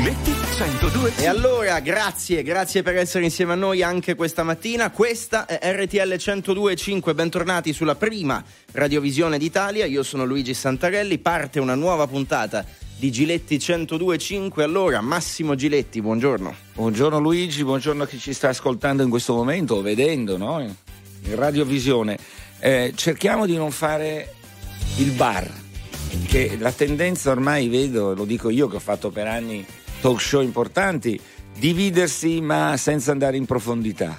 Giletti 102. E allora, grazie, grazie per essere insieme a noi anche questa mattina. Questa è RTL 102.5, bentornati sulla prima radiovisione d'Italia. Io sono Luigi Santarelli, parte una nuova puntata di Giletti 102.5. Allora, Massimo Giletti, buongiorno. Buongiorno Luigi, buongiorno a chi ci sta ascoltando in questo momento o vedendo, no? In radiovisione. Eh, cerchiamo di non fare il bar, che la tendenza ormai vedo, lo dico io che ho fatto per anni talk show importanti, dividersi ma senza andare in profondità.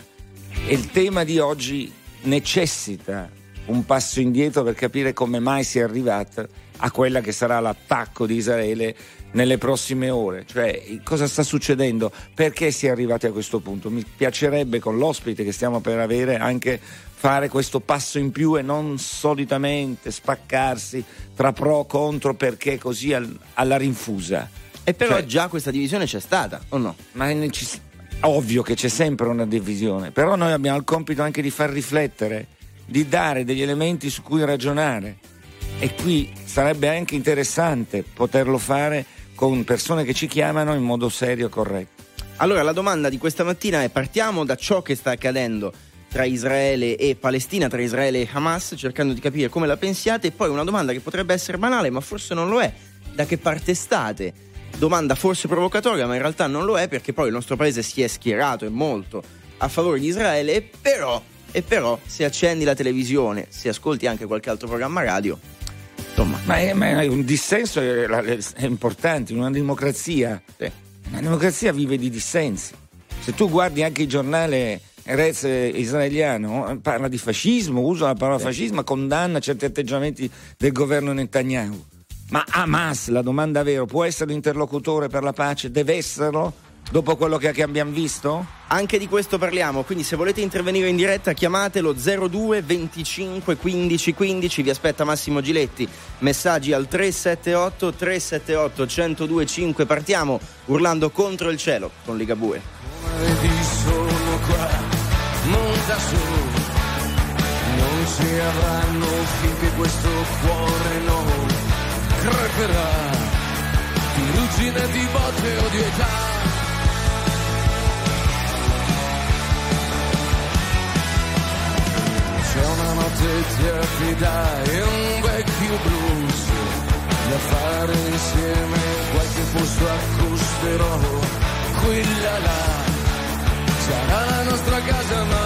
E il tema di oggi necessita un passo indietro per capire come mai si è arrivata a quella che sarà l'attacco di Israele nelle prossime ore, cioè cosa sta succedendo, perché si è arrivati a questo punto. Mi piacerebbe con l'ospite che stiamo per avere anche fare questo passo in più e non solitamente spaccarsi tra pro e contro perché così alla rinfusa. E però cioè, già questa divisione c'è stata, o no? Ma è necess- ovvio che c'è sempre una divisione, però noi abbiamo il compito anche di far riflettere, di dare degli elementi su cui ragionare. E qui sarebbe anche interessante poterlo fare con persone che ci chiamano in modo serio e corretto. Allora la domanda di questa mattina è partiamo da ciò che sta accadendo tra Israele e Palestina, tra Israele e Hamas, cercando di capire come la pensiate e poi una domanda che potrebbe essere banale ma forse non lo è, da che parte state? Domanda forse provocatoria ma in realtà non lo è perché poi il nostro paese si è schierato e molto a favore di Israele e però, e però se accendi la televisione, se ascolti anche qualche altro programma radio, Insomma. Ma, è, ma è un dissenso è, è, importante in una democrazia. Sì. Una democrazia vive di dissensi. Se tu guardi anche il giornale Rez israeliano, parla di fascismo, usa la parola sì. fascismo, condanna certi atteggiamenti del governo Netanyahu. Ma Hamas, la domanda vera, può essere l'interlocutore per la pace? Deve esserlo? dopo quello che, che, abbiamo visto? Anche di questo parliamo, quindi se volete intervenire in diretta chiamatelo 02 25 15 15, vi aspetta Massimo Giletti, messaggi al 378 378 1025, partiamo urlando contro il cielo con Ligabue. Vedi sono qua, monta su, non ci avranno finché questo cuore non creperà, di ruggine, di botte o di età. C'è una notte ti affidai un vecchio blues. Da fare insieme qualche posto accosterò quella là sarà la nostra casa ma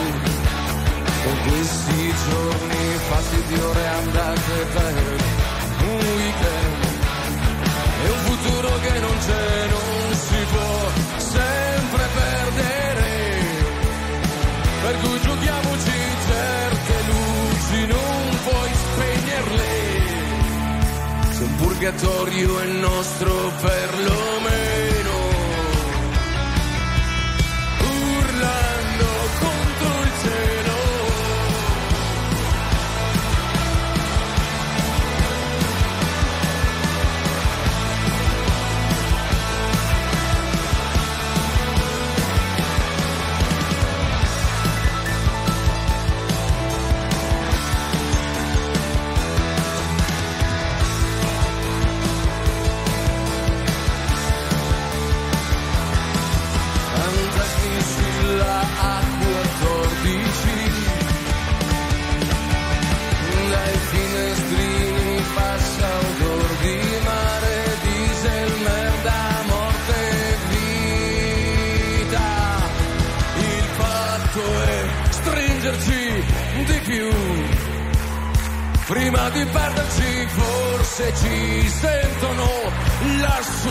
questi giorni fatti di ore andate per un weekend e un futuro che non c'è, non si può sempre perdere. Per cui giochiamoci certe luci, non puoi spegnerle. Se un purgatorio è nostro perlomeno. prima di perderci forse ci sentono lassù.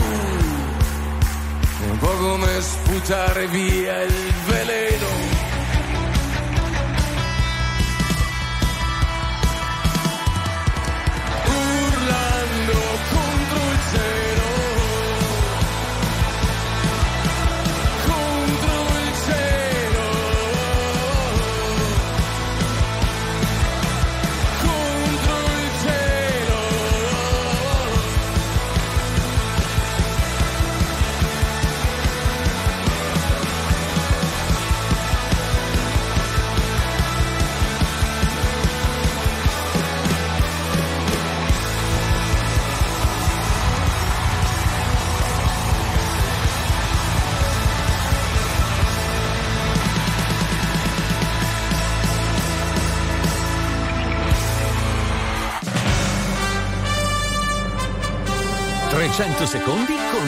È un po' come sputare via il veleno. 300 secondi con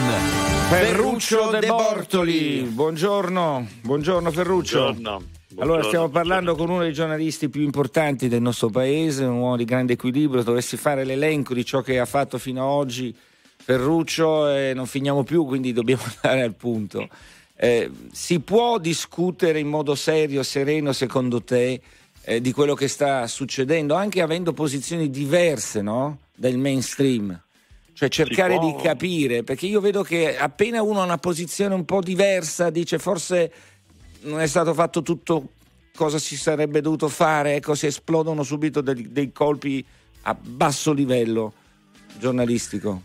Ferruccio De Bortoli. Buongiorno, buongiorno Ferruccio. Buongiorno. Allora stiamo parlando con uno dei giornalisti più importanti del nostro paese, un uomo di grande equilibrio, dovessi fare l'elenco di ciò che ha fatto fino ad oggi Ferruccio e non finiamo più, quindi dobbiamo andare al punto. Eh, si può discutere in modo serio, sereno, secondo te, eh, di quello che sta succedendo, anche avendo posizioni diverse no? dal mainstream? Cioè cercare di capire, perché io vedo che appena uno ha una posizione un po' diversa, dice forse non è stato fatto tutto cosa si sarebbe dovuto fare, ecco si esplodono subito dei, dei colpi a basso livello giornalistico.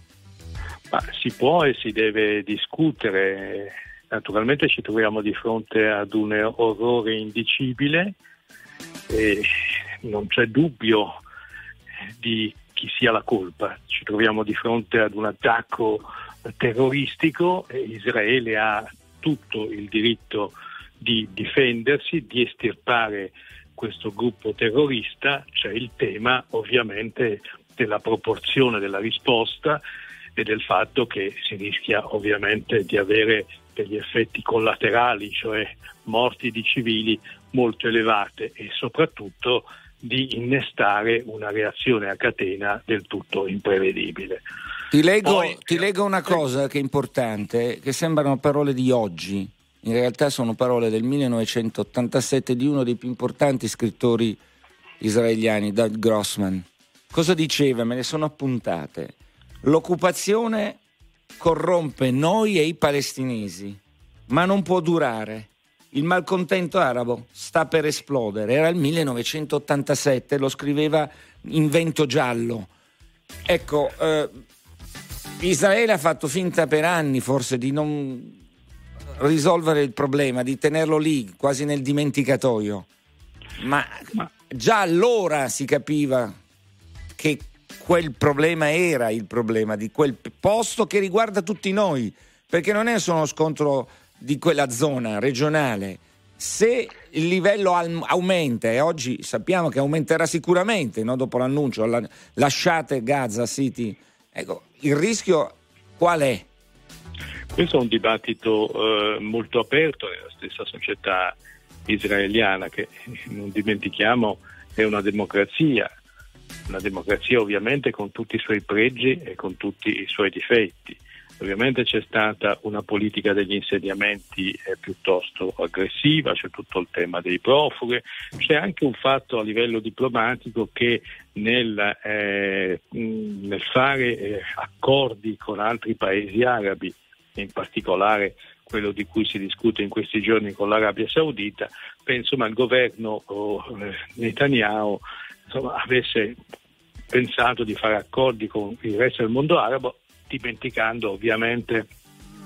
Ma si può e si deve discutere. Naturalmente ci troviamo di fronte ad un orrore indicibile e non c'è dubbio di chi sia la colpa. Ci troviamo di fronte ad un attacco terroristico e Israele ha tutto il diritto di difendersi, di estirpare questo gruppo terrorista, c'è il tema ovviamente della proporzione della risposta e del fatto che si rischia ovviamente di avere degli effetti collaterali, cioè morti di civili molto elevate e soprattutto di innestare una reazione a catena del tutto imprevedibile. Ti leggo, Poi, ti leggo una cosa che è importante, che sembrano parole di oggi, in realtà sono parole del 1987 di uno dei più importanti scrittori israeliani, Doug Grossman. Cosa diceva? Me ne sono appuntate. L'occupazione corrompe noi e i palestinesi, ma non può durare. Il malcontento arabo sta per esplodere. Era il 1987, lo scriveva in vento giallo. Ecco, eh, Israele ha fatto finta per anni forse di non risolvere il problema, di tenerlo lì, quasi nel dimenticatoio. Ma già allora si capiva che quel problema era il problema di quel posto che riguarda tutti noi, perché non è solo uno scontro di quella zona regionale. Se il livello aumenta e oggi sappiamo che aumenterà sicuramente no? dopo l'annuncio, la, lasciate Gaza City, ecco, il rischio qual è? Questo è un dibattito eh, molto aperto nella stessa società israeliana che non dimentichiamo è una democrazia una democrazia ovviamente con tutti i suoi pregi e con tutti i suoi difetti. Ovviamente c'è stata una politica degli insediamenti eh, piuttosto aggressiva, c'è tutto il tema dei profughi, c'è anche un fatto a livello diplomatico che nel, eh, nel fare eh, accordi con altri paesi arabi, in particolare quello di cui si discute in questi giorni con l'Arabia Saudita, penso che il governo oh, Netanyahu insomma, avesse pensato di fare accordi con il resto del mondo arabo, dimenticando ovviamente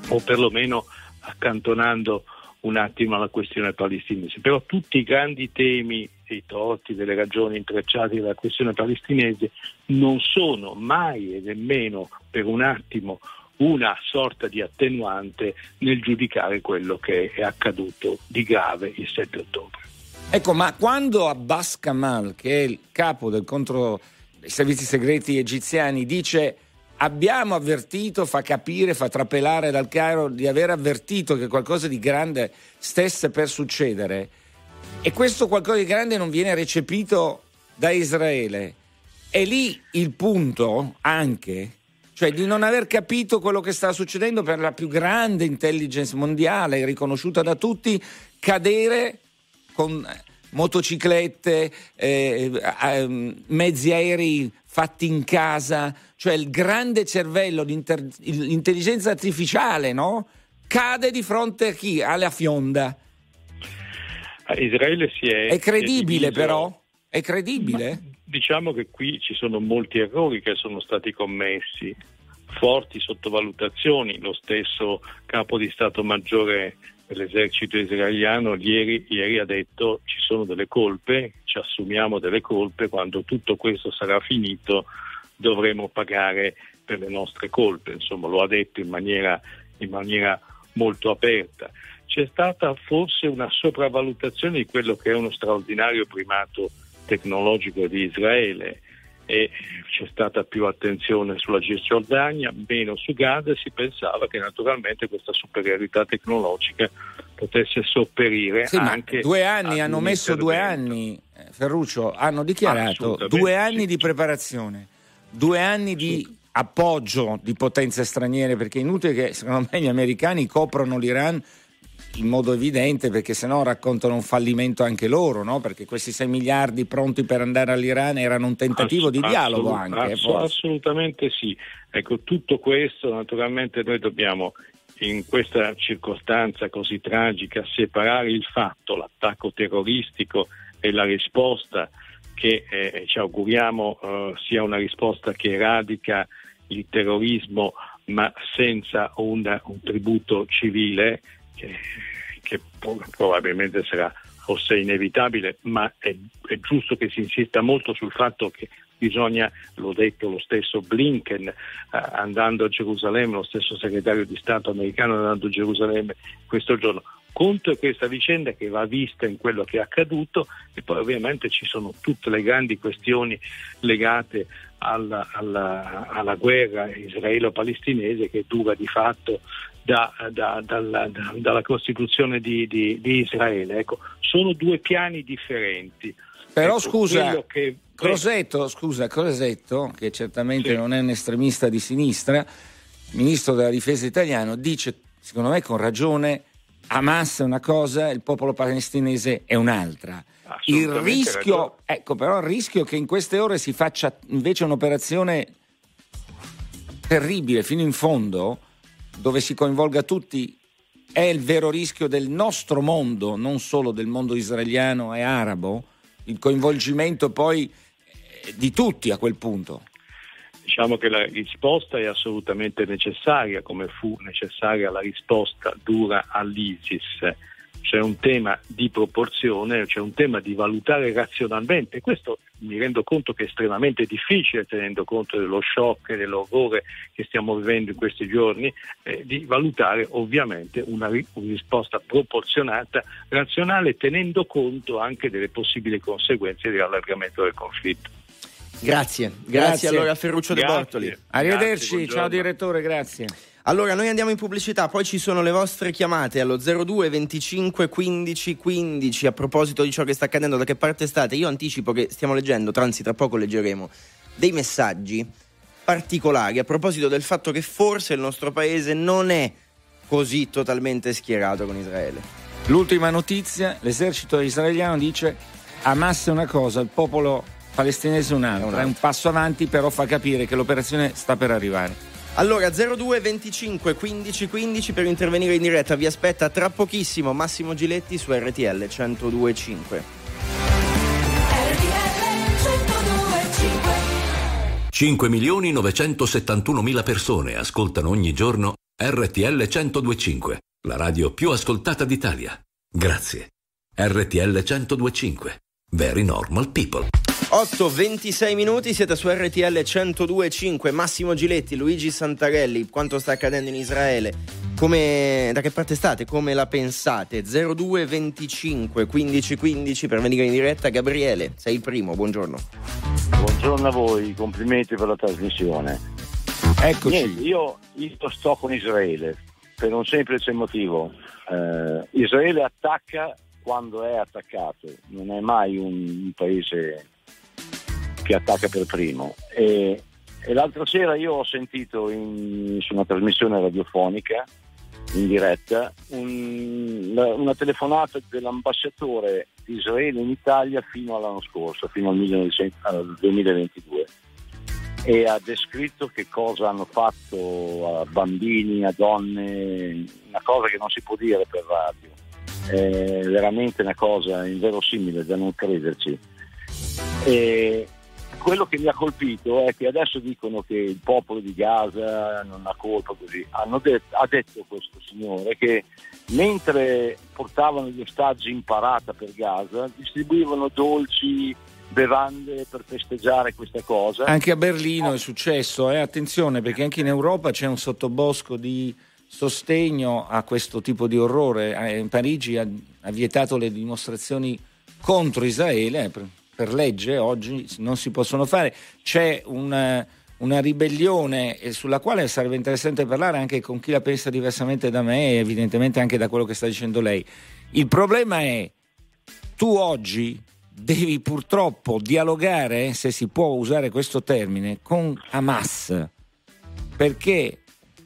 o perlomeno accantonando un attimo la questione palestinese. Però tutti i grandi temi dei torti, delle ragioni intrecciate della questione palestinese non sono mai e nemmeno per un attimo una sorta di attenuante nel giudicare quello che è accaduto di grave il 7 ottobre. Ecco, ma quando Abbas Kamal, che è il capo del contro i servizi segreti egiziani, dice abbiamo avvertito, fa capire, fa trapelare dal Cairo di aver avvertito che qualcosa di grande stesse per succedere e questo qualcosa di grande non viene recepito da Israele. È lì il punto anche, cioè di non aver capito quello che sta succedendo per la più grande intelligence mondiale, riconosciuta da tutti, cadere con motociclette, eh, eh, mezzi aerei fatti in casa, cioè il grande cervello, l'intelligenza artificiale, no? Cade di fronte a chi? Alla fionda. Israele si è... È credibile è però? È credibile? Ma diciamo che qui ci sono molti errori che sono stati commessi, forti sottovalutazioni. Lo stesso capo di Stato Maggiore l'esercito israeliano ieri, ieri, ha detto ci sono delle colpe, ci assumiamo delle colpe, quando tutto questo sarà finito dovremo pagare per le nostre colpe, insomma lo ha detto in maniera, in maniera molto aperta. C'è stata forse una sopravvalutazione di quello che è uno straordinario primato tecnologico di Israele. e c'è stata più attenzione sulla Cisgiordania, meno su Gaza e si pensava che naturalmente questa superiorità tecnologica potesse sopperire sì, anche due anni hanno messo due anni Ferruccio hanno dichiarato due anni di preparazione due anni di appoggio di potenze straniere perché è inutile che secondo me gli americani coprono l'Iran in modo evidente perché sennò raccontano un fallimento anche loro, no? perché questi 6 miliardi pronti per andare all'Iran erano un tentativo Ass- di dialogo anche. Eh, ass- assolutamente sì. Ecco, tutto questo naturalmente noi dobbiamo in questa circostanza così tragica separare il fatto, l'attacco terroristico e la risposta che eh, ci auguriamo eh, sia una risposta che radica il terrorismo ma senza un, un tributo civile che, che probabilmente sarà fosse inevitabile, ma è, è, giusto che si insista molto sul fatto che bisogna, l'ho detto lo stesso Blinken eh, andando a Gerusalemme, lo stesso segretario di Stato americano andando a Gerusalemme questo giorno, contro questa vicenda che va vista in quello che è accaduto e poi ovviamente ci sono tutte le grandi questioni legate alla, alla, alla guerra israelo-palestinese che dura di fatto da, da, dalla, da, dalla, Costituzione di, di, di Israele. Ecco, sono due piani differenti. Però ecco, scusa, che... Crosetto, scusa, Crosetto, che certamente sì. non è un estremista di sinistra, ministro della difesa italiano, dice, secondo me con ragione, Hamas è una cosa, il popolo palestinese è un'altra. Il rischio, ecco, però il rischio che in queste ore si faccia invece un'operazione terribile fino in fondo, dove si coinvolga tutti, è il vero rischio del nostro mondo, non solo del mondo israeliano e arabo, il coinvolgimento poi eh, di tutti a quel punto. Diciamo che la risposta è assolutamente necessaria, come fu necessaria la risposta dura all'ISIS c'è un tema di proporzione, c'è un tema di valutare razionalmente. Questo mi rendo conto che è estremamente difficile tenendo conto dello shock e dell'orrore che stiamo vivendo in questi giorni, eh, di valutare ovviamente una, una, risposta proporzionata, razionale, tenendo conto anche delle possibili conseguenze dell'allargamento del conflitto. Grazie, grazie, grazie. allora Ferruccio De Bortoli. Arrivederci, grazie, ciao direttore, grazie. Allora, noi andiamo in pubblicità, poi ci sono le vostre chiamate allo 02 25 15 15 a proposito di ciò che sta accadendo, da che parte state. Io anticipo che stiamo leggendo, anzi tra poco leggeremo, dei messaggi particolari a proposito del fatto che forse il nostro paese non è così totalmente schierato con Israele. L'ultima notizia, l'esercito israeliano dice Hamas è una cosa, il popolo palestinese è un'altra, è un passo avanti, però fa capire che l'operazione sta per arrivare. Allora 02 25 15 15 per intervenire in diretta vi aspetta tra pochissimo Massimo Giletti su RTL 1025. RTL 5 milioni 971 mila persone ascoltano ogni giorno RTL 1025, la radio più ascoltata d'Italia. Grazie. RTL 1025. Very normal people. 8-26 minuti, siete su RTL 102.5, Massimo Giletti, Luigi Santarelli, quanto sta accadendo in Israele, come, da che parte state, come la pensate? 02 25 15 15 per venire in diretta, Gabriele, sei il primo, buongiorno. Buongiorno a voi, complimenti per la trasmissione. Eccoci. Niente, io, io sto con Israele per un semplice motivo, eh, Israele attacca quando è attaccato, non è mai un, un paese che attacca per primo. E, e l'altra sera io ho sentito in, su una trasmissione radiofonica in diretta un, una telefonata dell'ambasciatore di Israele in Italia fino all'anno scorso, fino al, 1900, al 2022 e ha descritto che cosa hanno fatto a bambini, a donne, una cosa che non si può dire per radio, è veramente una cosa inverosimile da non crederci. E, quello che mi ha colpito è che adesso dicono che il popolo di Gaza non ha colpa così. Det- ha detto questo signore che mentre portavano gli ostaggi in parata per Gaza, distribuivano dolci, bevande per festeggiare questa cosa. Anche a Berlino è successo, eh? attenzione perché anche in Europa c'è un sottobosco di sostegno a questo tipo di orrore. Eh, in Parigi ha, ha vietato le dimostrazioni contro Israele per legge oggi non si possono fare. C'è una, una ribellione eh, sulla quale sarebbe interessante parlare anche con chi la pensa diversamente da me e evidentemente anche da quello che sta dicendo lei. Il problema è tu oggi devi purtroppo dialogare, se si può usare questo termine, con Hamas, perché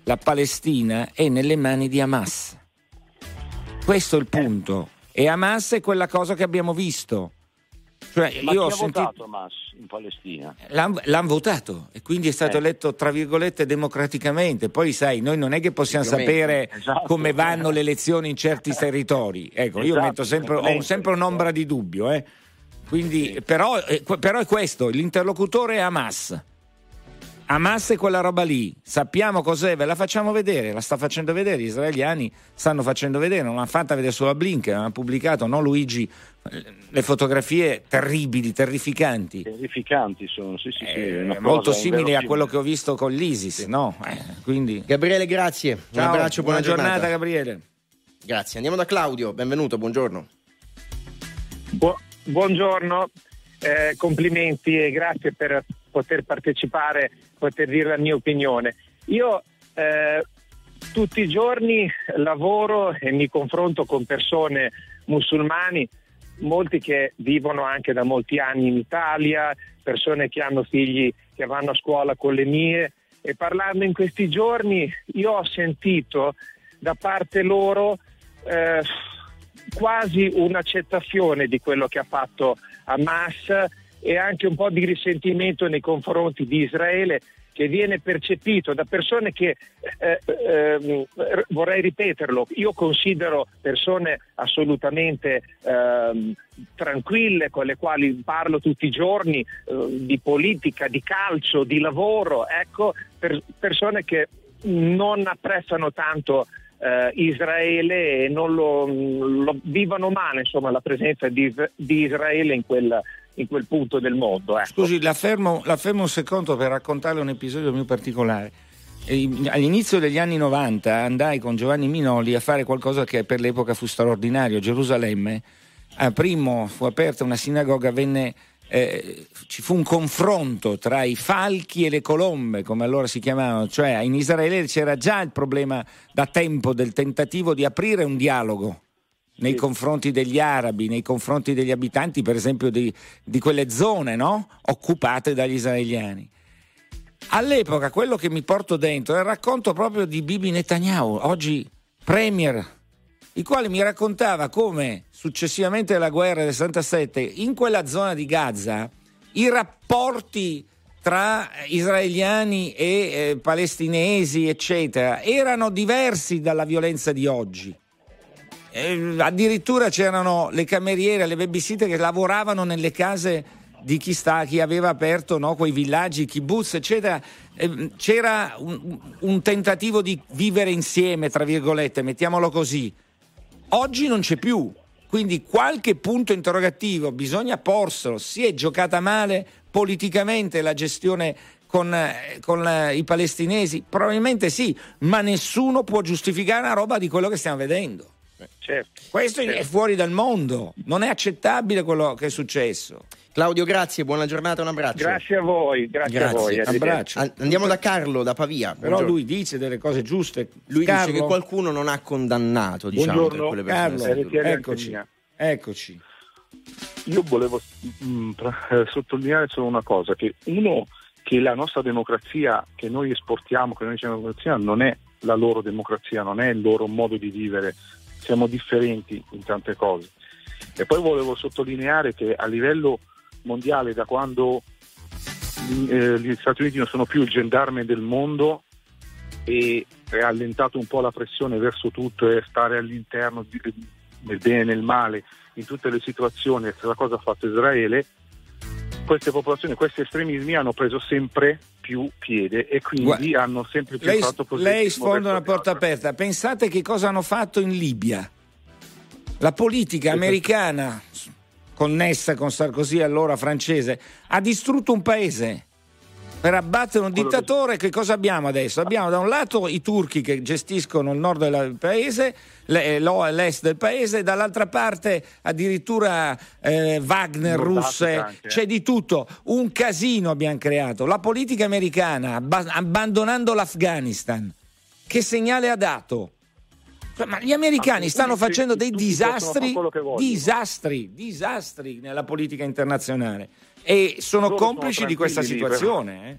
la Palestina è nelle mani di Hamas. Questo è il punto. E Hamas è quella cosa che abbiamo visto. Cioè, Ma io ho sentito... votato Hamas in Palestina? L'hanno, l'hanno votato e quindi è stato eh. eletto, tra virgolette, democraticamente. Poi sai, noi non è che possiamo sapere esatto. come vanno le elezioni in certi territori. Ecco, esatto, io metto sempre, ho sempre un'ombra di dubbio. Eh. Quindi, sì. però, eh, però è questo, l'interlocutore è Hamas. Hamas è quella roba lì, sappiamo cos'è, ve la facciamo vedere, la sta facendo vedere, gli israeliani stanno facendo vedere, non l'ha fatta vedere solo a Blink, hanno pubblicato, no Luigi, le fotografie terribili, terrificanti. Terrificanti sono, sì sì, sì eh, molto simili a quello che ho visto con l'ISIS, sì. no? Eh, quindi... Gabriele, grazie, Ciao, un abbraccio, buona, buona giornata. giornata. Gabriele. Grazie, andiamo da Claudio, benvenuto, buongiorno. Bu- buongiorno, eh, complimenti e grazie per poter partecipare, poter dire la mia opinione. Io eh, tutti i giorni lavoro e mi confronto con persone musulmani, molti che vivono anche da molti anni in Italia, persone che hanno figli che vanno a scuola con le mie e parlando in questi giorni io ho sentito da parte loro eh, quasi un'accettazione di quello che ha fatto Hamas e anche un po' di risentimento nei confronti di Israele che viene percepito da persone che, eh, eh, vorrei ripeterlo, io considero persone assolutamente eh, tranquille, con le quali parlo tutti i giorni, eh, di politica, di calcio, di lavoro, ecco, per, persone che non apprezzano tanto eh, Israele e non lo, lo, vivono male insomma, la presenza di, di Israele in quel, in quel, punto del mondo. Ecco. Scusi, la fermo, la fermo un secondo per raccontarle un episodio mio particolare. All'inizio degli anni 90 andai con Giovanni Minoli a fare qualcosa che per l'epoca fu straordinario. Gerusalemme, a primo fu aperta una sinagoga, venne eh, ci fu un confronto tra i falchi e le colombe, come allora si chiamavano, cioè in Israele c'era già il problema da tempo del tentativo di aprire un dialogo nei confronti degli arabi, nei confronti degli abitanti, per esempio, di, di quelle zone no? occupate dagli israeliani. All'epoca quello che mi porto dentro è il racconto proprio di Bibi Netanyahu, oggi premier il quale mi raccontava come successivamente alla guerra del 67 in quella zona di Gaza i rapporti tra israeliani e eh, palestinesi, eccetera, erano diversi dalla violenza di oggi. Eh, addirittura c'erano le cameriere, le babysitter che lavoravano nelle case di chi, sta, chi aveva aperto no, quei villaggi, kibbutz, eccetera. Eh, c'era un, un tentativo di vivere insieme, tra virgolette, mettiamolo così Oggi non c'è più, quindi qualche punto interrogativo bisogna porselo. Si è giocata male politicamente la gestione con, eh, con eh, i palestinesi? Probabilmente sì, ma nessuno può giustificare una roba di quello che stiamo vedendo. Certo, Questo certo. è fuori dal mondo, non è accettabile quello che è successo. Claudio, grazie, buona giornata, un abbraccio. Grazie a voi, grazie, grazie. a voi. Abbraccio. Andiamo da Carlo, da Pavia. Però Buongiorno. lui dice delle cose giuste. Lui Carlo... dice che qualcuno non ha condannato, diciamo, Buongiorno. quelle persone. Carlo, eccoci. eccoci. Io volevo mh, mm, eh, sottolineare solo una cosa, che uno, che la nostra democrazia che noi esportiamo, che noi diciamo democrazia, non è la loro democrazia, non è il loro modo di vivere, siamo differenti in tante cose. E poi volevo sottolineare che a livello mondiale da quando eh, gli Stati Uniti non sono più il gendarme del mondo e è allentato un po' la pressione verso tutto e stare all'interno di, nel bene e nel male in tutte le situazioni, questa cosa ha fatto Israele, queste popolazioni, questi estremismi hanno preso sempre più piede e quindi Guarda, hanno sempre più lei, fatto Lei sfonda una porta aperta. Pensate che cosa hanno fatto in Libia. La politica americana connessa con Sarkozy, allora francese, ha distrutto un paese. Per abbattere un dittatore che cosa abbiamo adesso? Abbiamo da un lato i turchi che gestiscono il nord del paese, l'est del paese, dall'altra parte addirittura eh, Wagner, russe, c'è di tutto, un casino abbiamo creato. La politica americana abbandonando l'Afghanistan, che segnale ha dato? Ma gli americani stanno facendo dei disastri, disastri, disastri nella politica internazionale e sono Loro complici sono di questa situazione. Eh?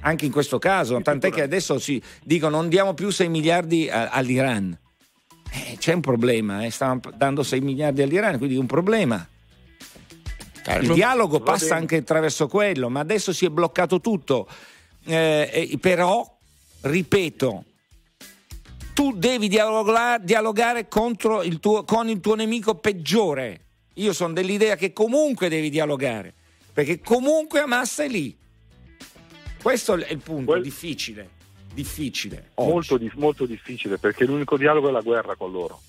Anche in questo caso, tant'è che adesso si dicono non diamo più 6 miliardi a, all'Iran. Eh, c'è un problema, eh? stanno dando 6 miliardi all'Iran, quindi un problema. Il dialogo passa anche attraverso quello, ma adesso si è bloccato tutto. Eh, però, ripeto, tu devi dialogare, dialogare il tuo, con il tuo nemico peggiore. Io sono dell'idea che comunque devi dialogare, perché comunque Hamas è lì. Questo è il punto, Quel... difficile. Difficile. Molto, molto, difficile, perché l'unico dialogo è la guerra con loro.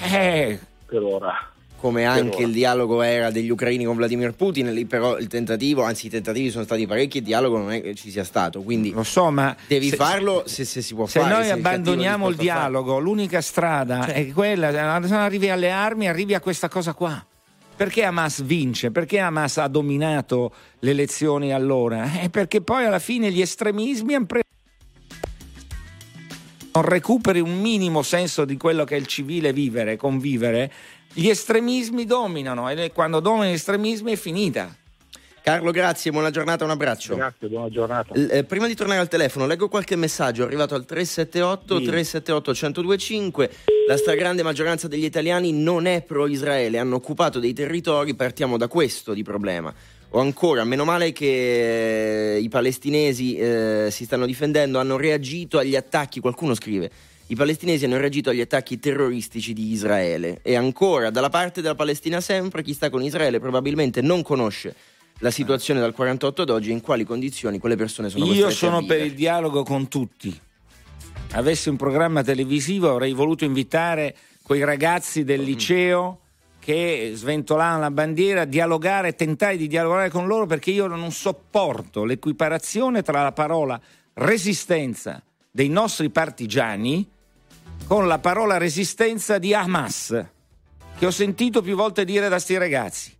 Eh. Per ora come anche il dialogo era degli ucraini con Vladimir Putin, lì però il tentativo, anzi i tentativi sono stati parecchi, il dialogo non è che ci sia stato, quindi lo so, ma devi se, farlo se, se, si può se fare. Noi se noi abbandoniamo il, il dialogo, l'unica strada cioè. è quella, se arrivi alle armi, arrivi a questa cosa qua. Perché Hamas vince? Perché Hamas ha dominato le elezioni allora? Eh, perché poi alla fine gli estremismi hanno preso non recuperi un minimo senso di quello che è il civile vivere, convivere, gli estremismi dominano e quando dominano gli estremismi è finita. Carlo, grazie, buona giornata, un abbraccio. Grazie, buona giornata. L- eh, prima di tornare al telefono, leggo qualche messaggio arrivato al 378 sì. 378 1025. La stragrande maggioranza degli italiani non è pro-Israele, hanno occupato dei territori, partiamo da questo di problema. O ancora, meno male che eh, i palestinesi eh, si stanno difendendo, hanno reagito agli attacchi, qualcuno scrive i palestinesi hanno reagito agli attacchi terroristici di Israele. E ancora, dalla parte della Palestina sempre, chi sta con Israele probabilmente non conosce la situazione dal 48 ad oggi e in quali condizioni quelle persone sono Io sono per il dialogo con tutti. Avessi un programma televisivo avrei voluto invitare quei ragazzi del mm. liceo che sventolavano la bandiera, dialogare, tentare di dialogare con loro perché io non sopporto l'equiparazione tra la parola resistenza dei nostri partigiani con la parola resistenza di Hamas, che ho sentito più volte dire da sti ragazzi.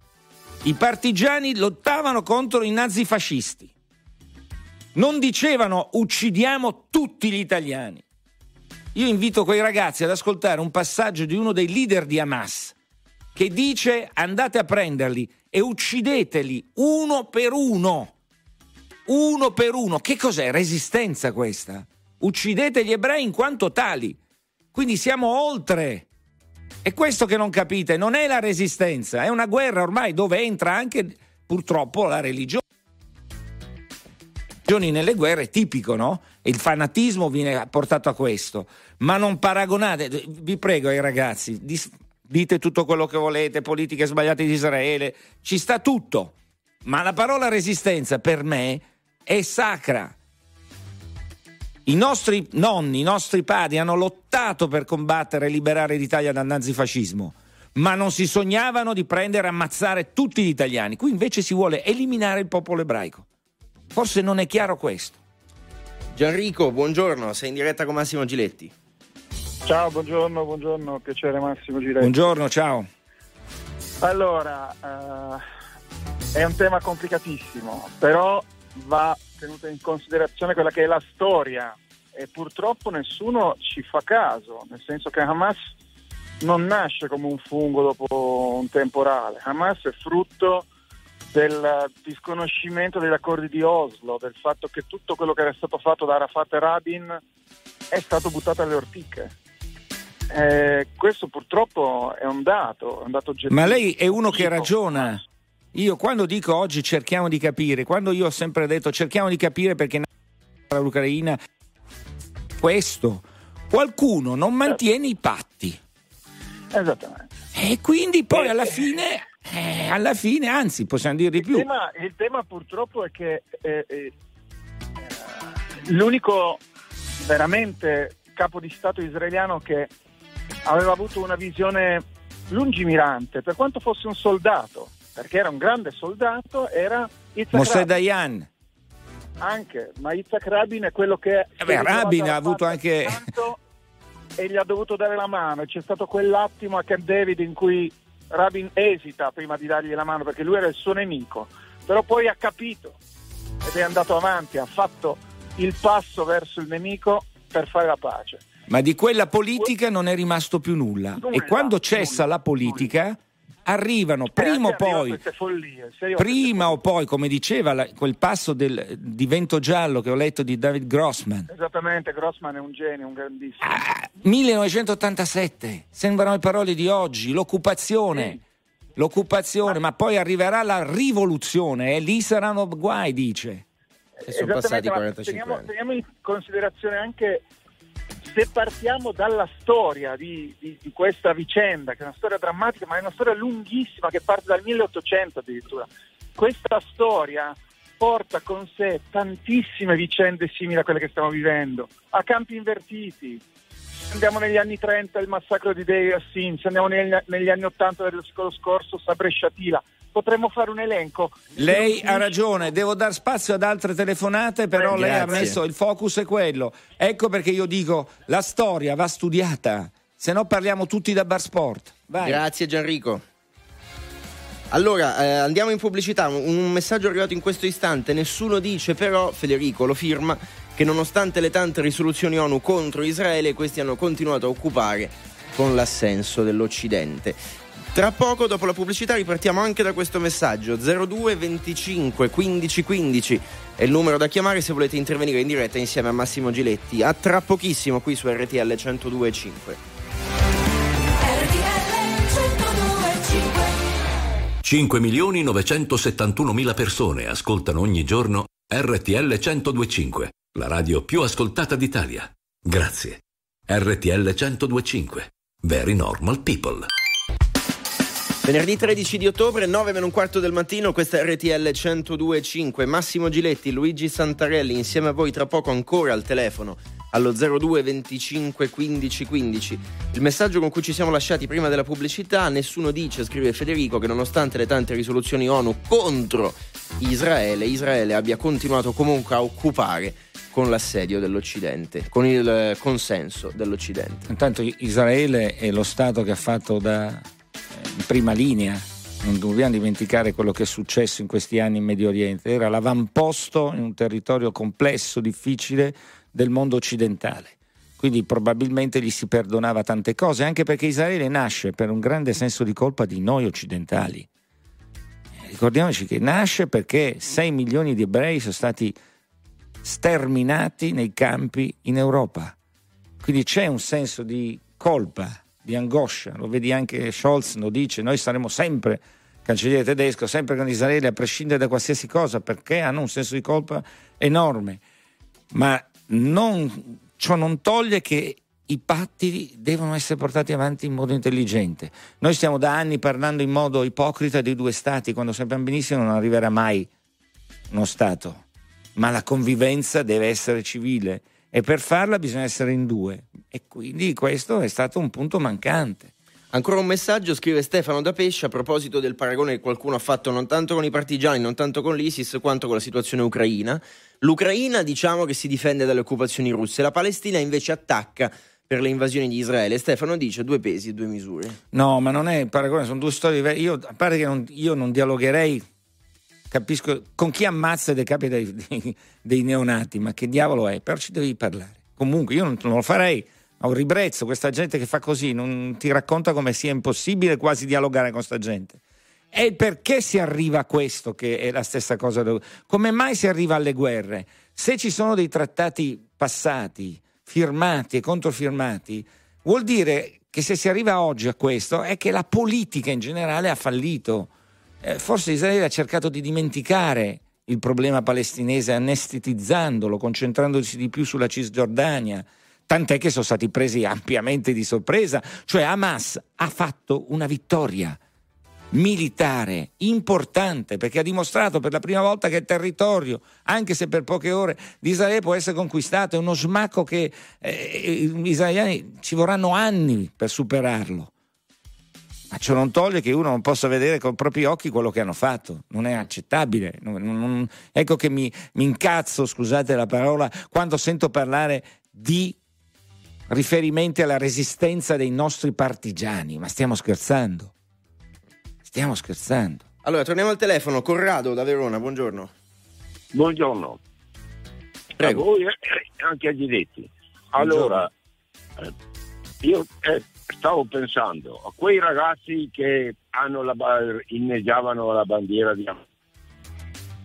I partigiani lottavano contro i nazifascisti. Non dicevano uccidiamo tutti gli italiani. Io invito quei ragazzi ad ascoltare un passaggio di uno dei leader di Hamas che dice andate a prenderli e uccideteli uno per uno. Uno per uno. Che cos'è? Resistenza questa? Uccidete gli ebrei in quanto tali. Quindi siamo oltre. È questo che non capite, non è la resistenza, è una guerra ormai dove entra anche purtroppo la religione. Nelle guerre è tipico, no? Il fanatismo viene portato a questo. Ma non paragonate, vi prego ai ragazzi, dite tutto quello che volete, politiche sbagliate di Israele, ci sta tutto. Ma la parola resistenza per me è sacra. I nostri nonni, i nostri padri hanno lottato per combattere e liberare l'Italia dal nazifascismo, ma non si sognavano di prendere e ammazzare tutti gli italiani. Qui invece si vuole eliminare il popolo ebraico. Forse non è chiaro questo. Gianrico, buongiorno, sei in diretta con Massimo Giletti. Ciao, buongiorno, buongiorno, piacere Massimo Giletti. Buongiorno, ciao. Allora, uh, è un tema complicatissimo, però va tenuta in considerazione quella che è la storia e purtroppo nessuno ci fa caso, nel senso che Hamas non nasce come un fungo dopo un temporale, Hamas è frutto del disconoscimento degli accordi di Oslo, del fatto che tutto quello che era stato fatto da Arafat e Rabin è stato buttato alle ortiche. Eh, questo purtroppo è un dato, è un dato oggettivo. Ma lei è uno che ragiona. Io quando dico oggi cerchiamo di capire, quando io ho sempre detto cerchiamo di capire perché l'Ucraina, questo, qualcuno non mantiene i patti. Esattamente. E quindi poi alla fine, eh, alla fine, anzi, possiamo dire di più. Il tema, il tema purtroppo è che eh, eh, l'unico veramente capo di Stato israeliano che aveva avuto una visione lungimirante, per quanto fosse un soldato, perché era un grande soldato, era Mosè Dayan. anche, ma Yitzhak Rabin è quello che. Eh beh, Rabin ha avuto anche... E gli ha dovuto dare la mano, c'è stato quell'attimo a Camp David in cui Rabin esita prima di dargli la mano perché lui era il suo nemico, però poi ha capito ed è andato avanti, ha fatto il passo verso il nemico per fare la pace. Ma di quella politica non è rimasto più nulla. nulla e quando cessa nulla, la politica. Arrivano Eh, prima o poi, follie, prima o poi, come diceva la, quel passo del, di vento giallo che ho letto di David Grossman. Esattamente, Grossman è un genio, un grandissimo. Ah, 1987, sembrano le parole di oggi, l'occupazione. Sì. L'occupazione, ma... ma poi arriverà la rivoluzione e lì saranno guai, dice. E sono passati 45 teniamo, anni. teniamo in considerazione anche se partiamo dalla storia di, di, di, questa vicenda, che è una storia drammatica, ma è una storia lunghissima che parte dal 1800 addirittura, questa storia porta con sé tantissime vicende simili a quelle che stiamo vivendo, a campi invertiti. Andiamo negli anni 30 il massacro di Dei Yassin, se andiamo negli, negli anni 80 del secolo scorso Sabre Shatila, potremmo fare un elenco. Lei ha ragione, devo dar spazio ad altre telefonate, però Eh, lei ha messo il focus è quello. Ecco perché io dico la storia va studiata, se no parliamo tutti da bar sport. Vai. Grazie Gianrico. Allora, eh, andiamo in pubblicità. Un, un messaggio arrivato in questo istante. Nessuno dice però, Federico lo firma, che nonostante le tante risoluzioni ONU contro Israele, questi hanno continuato a occupare con l'assenso dell'Occidente. Tra poco, dopo la pubblicità, ripartiamo anche da questo messaggio. 02 25 15 15 è il numero da chiamare se volete intervenire in diretta insieme a Massimo Giletti. A tra pochissimo qui su RTL 102.5. 5 milioni 971 mila persone ascoltano ogni giorno RTL 1025, la radio più ascoltata d'Italia. Grazie. RTL 1025. Very normal people. Venerdì 13 di ottobre, 9 meno un quarto del mattino, questa è RTL 102.5. Massimo Giletti, Luigi Santarelli, insieme a voi tra poco ancora al telefono allo 02 25 15 15. Il messaggio con cui ci siamo lasciati prima della pubblicità, nessuno dice, scrive Federico, che nonostante le tante risoluzioni ONU contro Israele, Israele abbia continuato comunque a occupare con l'assedio dell'Occidente, con il consenso dell'Occidente. Intanto Israele è lo Stato che ha fatto da in prima linea, non dobbiamo dimenticare quello che è successo in questi anni in Medio Oriente, era l'avamposto in un territorio complesso, difficile del mondo occidentale. Quindi probabilmente gli si perdonava tante cose, anche perché Israele nasce per un grande senso di colpa di noi occidentali. Eh, Ricordiamoci che nasce perché 6 milioni di ebrei sono stati sterminati nei campi in Europa. Quindi c'è un senso di colpa, di angoscia, lo vedi anche Scholz lo dice, noi saremo sempre cancelliere tedesco, sempre con Israele a prescindere da qualsiasi cosa, perché hanno un senso di colpa enorme. Ma non, ciò non toglie che i patti devono essere portati avanti in modo intelligente. Noi stiamo da anni parlando in modo ipocrita dei due stati, quando sappiamo benissimo non arriverà mai uno Stato, ma la convivenza deve essere civile e per farla bisogna essere in due e quindi questo è stato un punto mancante. Ancora un messaggio, scrive Stefano da Pesce a proposito del paragone che qualcuno ha fatto non tanto con i partigiani, non tanto con l'ISIS, quanto con la situazione ucraina. L'Ucraina diciamo che si difende dalle occupazioni russe, la Palestina invece attacca per le invasioni di Israele. Stefano dice due pesi e due misure. No, ma non è il paragone, sono due storie diverse. Io, a parte che non, io non dialogherei, capisco, con chi ammazza e decapita dei, dei, dei neonati, ma che diavolo è? Però ci devi parlare. Comunque io non, non lo farei. Ho un ribrezzo, questa gente che fa così, non ti racconta come sia impossibile quasi dialogare con questa gente. E perché si arriva a questo, che è la stessa cosa? Come mai si arriva alle guerre? Se ci sono dei trattati passati, firmati e controfirmati, vuol dire che se si arriva oggi a questo è che la politica in generale ha fallito. Eh, forse Israele ha cercato di dimenticare il problema palestinese anestetizzandolo, concentrandosi di più sulla Cisgiordania, tant'è che sono stati presi ampiamente di sorpresa, cioè Hamas ha fatto una vittoria militare importante perché ha dimostrato per la prima volta che il territorio, anche se per poche ore, di Israele può essere conquistato. È uno smacco che eh, gli israeliani ci vorranno anni per superarlo. Ma ciò non toglie che uno non possa vedere con i propri occhi quello che hanno fatto. Non è accettabile. Non, non, ecco che mi, mi incazzo, scusate la parola, quando sento parlare di riferimenti alla resistenza dei nostri partigiani. Ma stiamo scherzando? Stiamo scherzando. Allora, torniamo al telefono. Corrado da Verona, buongiorno. Buongiorno. Prego. A voi e anche agli detti. Allora, eh, io eh, stavo pensando a quei ragazzi che hanno la, inneggiavano la bandiera di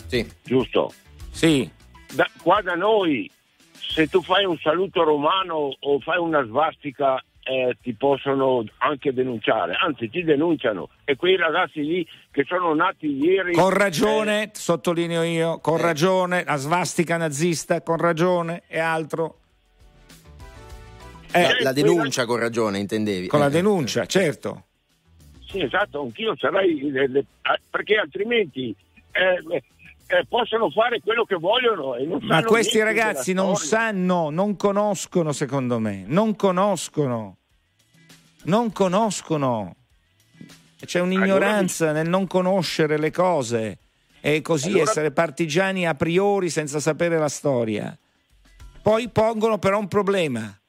Sì. Giusto? Sì. Da, qua da noi, se tu fai un saluto romano o fai una svastica eh, ti possono anche denunciare, anzi ti denunciano e quei ragazzi lì che sono nati ieri... Con ragione, eh, sottolineo io, con eh. ragione, la svastica nazista, con ragione e altro. Eh, la, la denuncia con ragione, intendevi. Con la eh. denuncia, certo. Sì, esatto, anch'io sarei... perché altrimenti... Eh, possono fare quello che vogliono. Ma questi ragazzi non sanno, non conoscono secondo me, non conoscono, non conoscono. C'è un'ignoranza allora, nel non conoscere le cose e così allora... essere partigiani a priori senza sapere la storia. Poi pongono però un problema,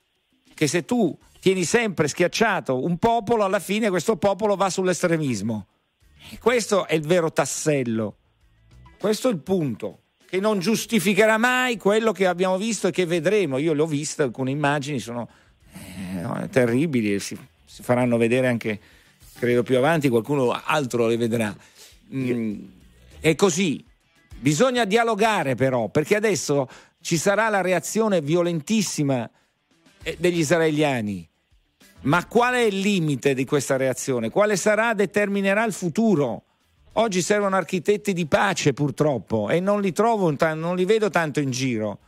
che se tu tieni sempre schiacciato un popolo, alla fine questo popolo va sull'estremismo. E questo è il vero tassello questo è il punto, che non giustificherà mai quello che abbiamo visto e che vedremo. Io le ho viste, alcune immagini sono eh, terribili, si, si, faranno vedere anche, credo più avanti, qualcuno altro le vedrà. Mm, è così. Bisogna dialogare però, perché adesso ci sarà la reazione violentissima eh, degli israeliani. Ma qual è il limite di questa reazione? Quale sarà determinerà il futuro? Oggi servono architetti di pace purtroppo e non li trovo, non li vedo tanto in giro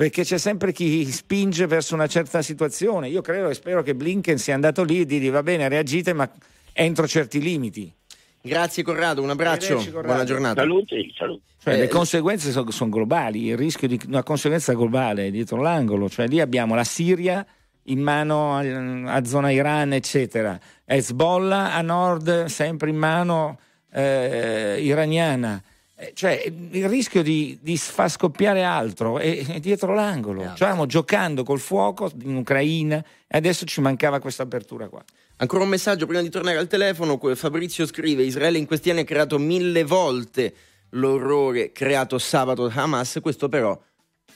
perché c'è sempre chi spinge verso una certa situazione. Io credo e spero che Blinken sia andato lì e dirgli va bene, reagite, ma entro certi limiti. Grazie Corrado, un abbraccio, Corrado. buona giornata. Saluti, saluti. Cioè, eh, le conseguenze sono, sono, globali, il rischio di una conseguenza globale è dietro l'angolo, cioè lì abbiamo la Siria in mano a, a zona Iran, eccetera, Hezbollah a nord sempre in mano eh, iraniana. Eh, cioè, il rischio di, di, far scoppiare altro è, è dietro l'angolo. Cioè, stiamo giocando col fuoco in Ucraina e adesso ci mancava questa apertura qua. Ancora un messaggio prima di tornare al telefono. Fabrizio scrive: Israele in questi anni ha creato mille volte l'orrore creato sabato da Hamas. Questo però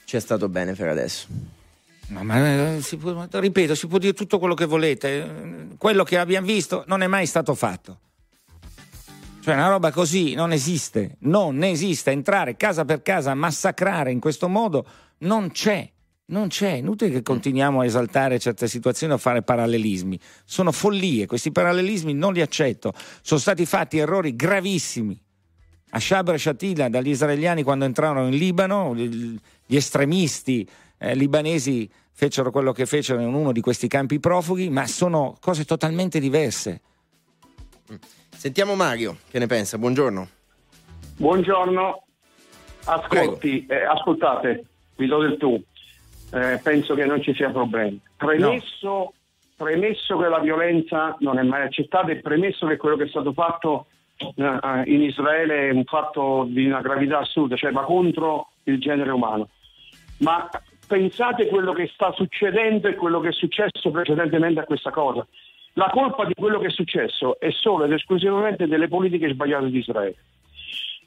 ci è stato bene per adesso. No, ma, eh, si può, ripeto, si può dire tutto quello che volete. Quello che abbiamo visto non è mai stato fatto. Cioè una roba così non esiste, non esiste. Entrare casa per casa, massacrare in questo modo non c'è. Non c'è, inutile che continuiamo a esaltare certe situazioni o a fare parallelismi. Sono follie, questi parallelismi non li accetto. Sono stati fatti errori gravissimi. A Shabra Shatila dagli israeliani quando entrarono in Libano, gli estremisti eh, libanesi fecero quello che fecero in uno di questi campi profughi, ma sono cose totalmente diverse. Sentiamo Mario, che ne pensa? Buongiorno. Buongiorno. Ascolti, eh, ascoltate, vi do del tu. Eh, penso che non ci sia problemi. Premesso, no. premesso, che la violenza non è mai accettata e premesso che quello che è stato fatto eh, in Israele è un fatto di una gravità assurda, cioè va contro il genere umano. Ma pensate quello che sta succedendo e quello che è successo precedentemente a questa cosa. La colpa di quello che è successo è solo ed esclusivamente delle politiche sbagliate di Israele.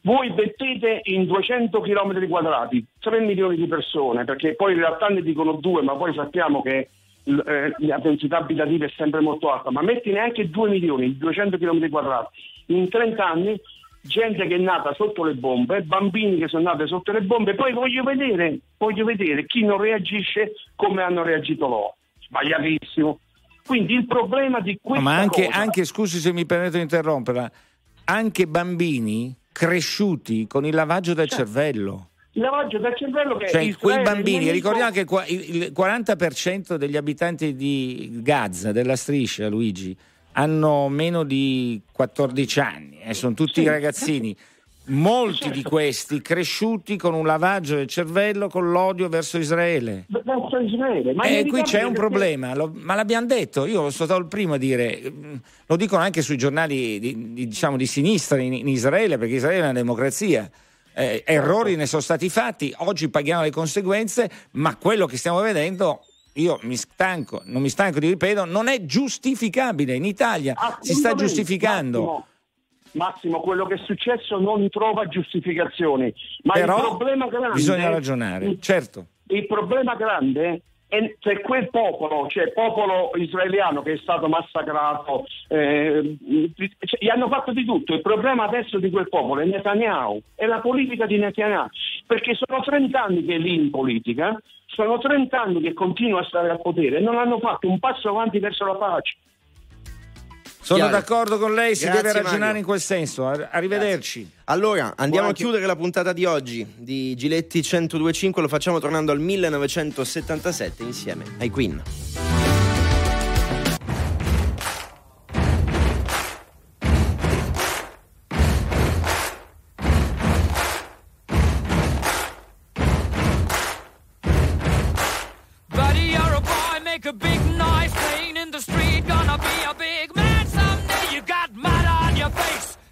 Voi mettete in 200 km quadrati 3 milioni di persone, perché poi in realtà ne dicono 2, ma poi sappiamo che eh, la densità abitativa è sempre molto alta, ma metti neanche 2 milioni, 200 km quadrati, in 30 anni gente che è nata sotto le bombe, bambini che sono nati sotto le bombe, poi voglio vedere, voglio vedere chi non reagisce come hanno reagito loro. Sbagliatissimo. Quindi il problema di questa no, ma anche, cosa... anche, scusi se mi permetto di interromperla, anche bambini cresciuti con il lavaggio del certo. cervello. Il lavaggio del cervello che cioè, quei bambini, ricordiamo che il 40% degli abitanti di Gaza, della striscia, Luigi, hanno meno di 14 anni, eh, sono tutti sì. ragazzini. molti Certo. di questi cresciuti con un lavaggio del cervello con l'odio verso Israele. Verso Israele. Ma E è qui c'è un inevitabile problema, lo- ma l'abbiamo detto, io sono stato il primo a dire, lo dicono anche sui giornali di, di- diciamo, di sinistra in, in Israele, perché Israele è una democrazia. Eh, errori ne sono stati fatti, oggi paghiamo le conseguenze, ma quello che stiamo vedendo, io mi stanco, non mi stanco di ripeto, non è giustificabile. In Italia si sta giustificando. Massimo, quello che è successo non trova giustificazioni. Ma Però il problema grande bisogna ragionare, certo. Il problema grande è se quel popolo, cioè il popolo israeliano che è stato massacrato, eh, cioè, gli hanno fatto di tutto. Il problema adesso di quel popolo è Netanyahu, è la politica di Netanyahu, perché sono 30 anni che è lì in politica, sono 30 anni che continua a stare al potere e non hanno fatto un passo avanti verso la pace. Sono Chiaro. d'accordo con lei, si Grazie, deve ragionare Mario. in quel senso. Ar- Arrivederci. Allora, andiamo Buona a chiudere la puntata di oggi di Giletti 1025, lo facciamo tornando al 1977 insieme ai Queen. Buddy, you're a boy, make a big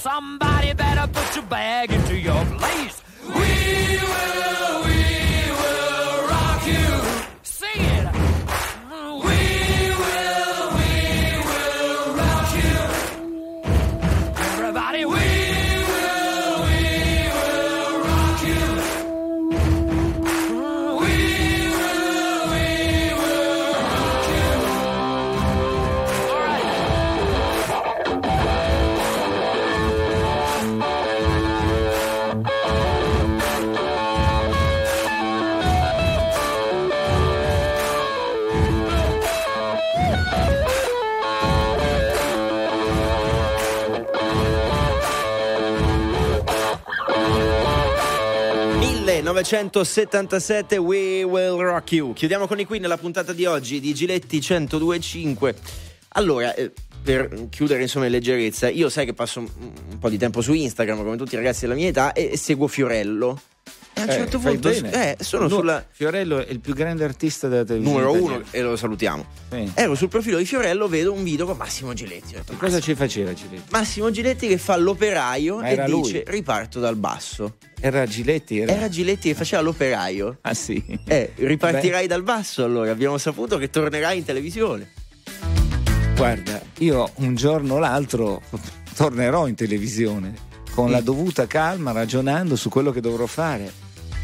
Somebody better put your bag into your place. 1977 We Will Rock You. Chiudiamo con i Queen la puntata di oggi di Giletti 1025. Allora, eh, per chiudere insomma in leggerezza, io sai che passo un, po' di tempo su Instagram come tutti i ragazzi della mia età e seguo Fiorello. E a un Eh, certo punto eh, sono Nu- sulla Fiorello è il più grande artista della televisione. numero uno e lo salutiamo. Sì. Ero sul profilo di Fiorello, vedo un video con Massimo Giletti. Detto, E cosa ci faceva Giletti? Massimo Giletti che fa l'operaio Ma e era lui. dice riparto dal basso. Era Giletti? Era, Era Giletti che faceva l'operaio. Ah sì. Eh, ripartirai dal basso allora, abbiamo saputo che tornerai in televisione. Guarda, io un giorno o l'altro tornerò in televisione con la dovuta calma, ragionando su quello che dovrò fare.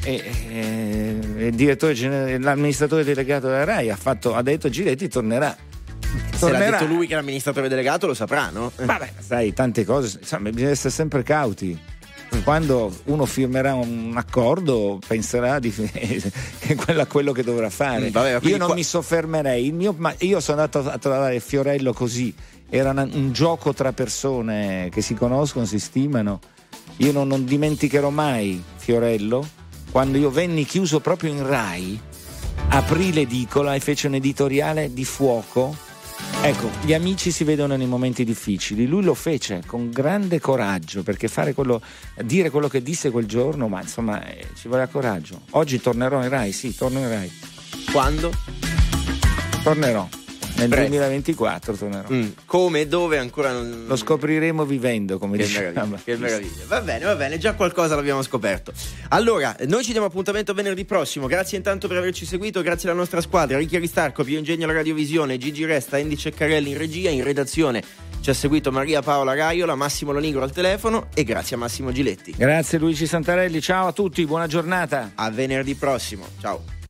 E, e- e il direttore gener- l'amministratore delegato della RAI ha, fatto- ha detto Giletti tornerà. Se l'ha Tornerà. detto lui che è l'amministratore delegato lo saprà, no? Vabbè, sai, tante cose, insomma, bisogna essere sempre cauti. Quando uno firmerà un accordo penserà di, che quello è quello che dovrà fare. Mm, vabbè, io non qua- mi soffermerei. Il mio- ma io sono andato a trovare Fiorello così. Era una- un gioco tra persone che si conoscono, si stimano. Io non, non dimenticherò mai Fiorello quando io venni chiuso proprio in Rai, aprì l'edicola e fece un editoriale di fuoco. Ecco, gli amici si vedono nei momenti difficili. Lui lo fece con grande coraggio, perché fare quello, dire quello che disse quel giorno, ma insomma, eh, ci voleva coraggio. Oggi tornerò in Rai, sì, torno in Rai. Quando? Tornerò Nel Presto. 2024 tornerò. Mm, Come e dove ancora non. Lo scopriremo vivendo, come Che diceva. meraviglia, che meraviglia. Va bene, va bene, già qualcosa l'abbiamo scoperto. Allora, noi ci diamo appuntamento venerdì prossimo. Grazie intanto per averci seguito, grazie alla nostra squadra, Ricchi Aristarco, Pio Ingegno alla Radiovisione, Gigi Resta, Andy Ceccarelli in regia, in redazione ci ha seguito Maria Paola Raiola, Massimo Lonigro al telefono e grazie a Massimo Giletti. Grazie Luigi Santarelli, ciao a tutti, buona giornata. A venerdì prossimo, ciao.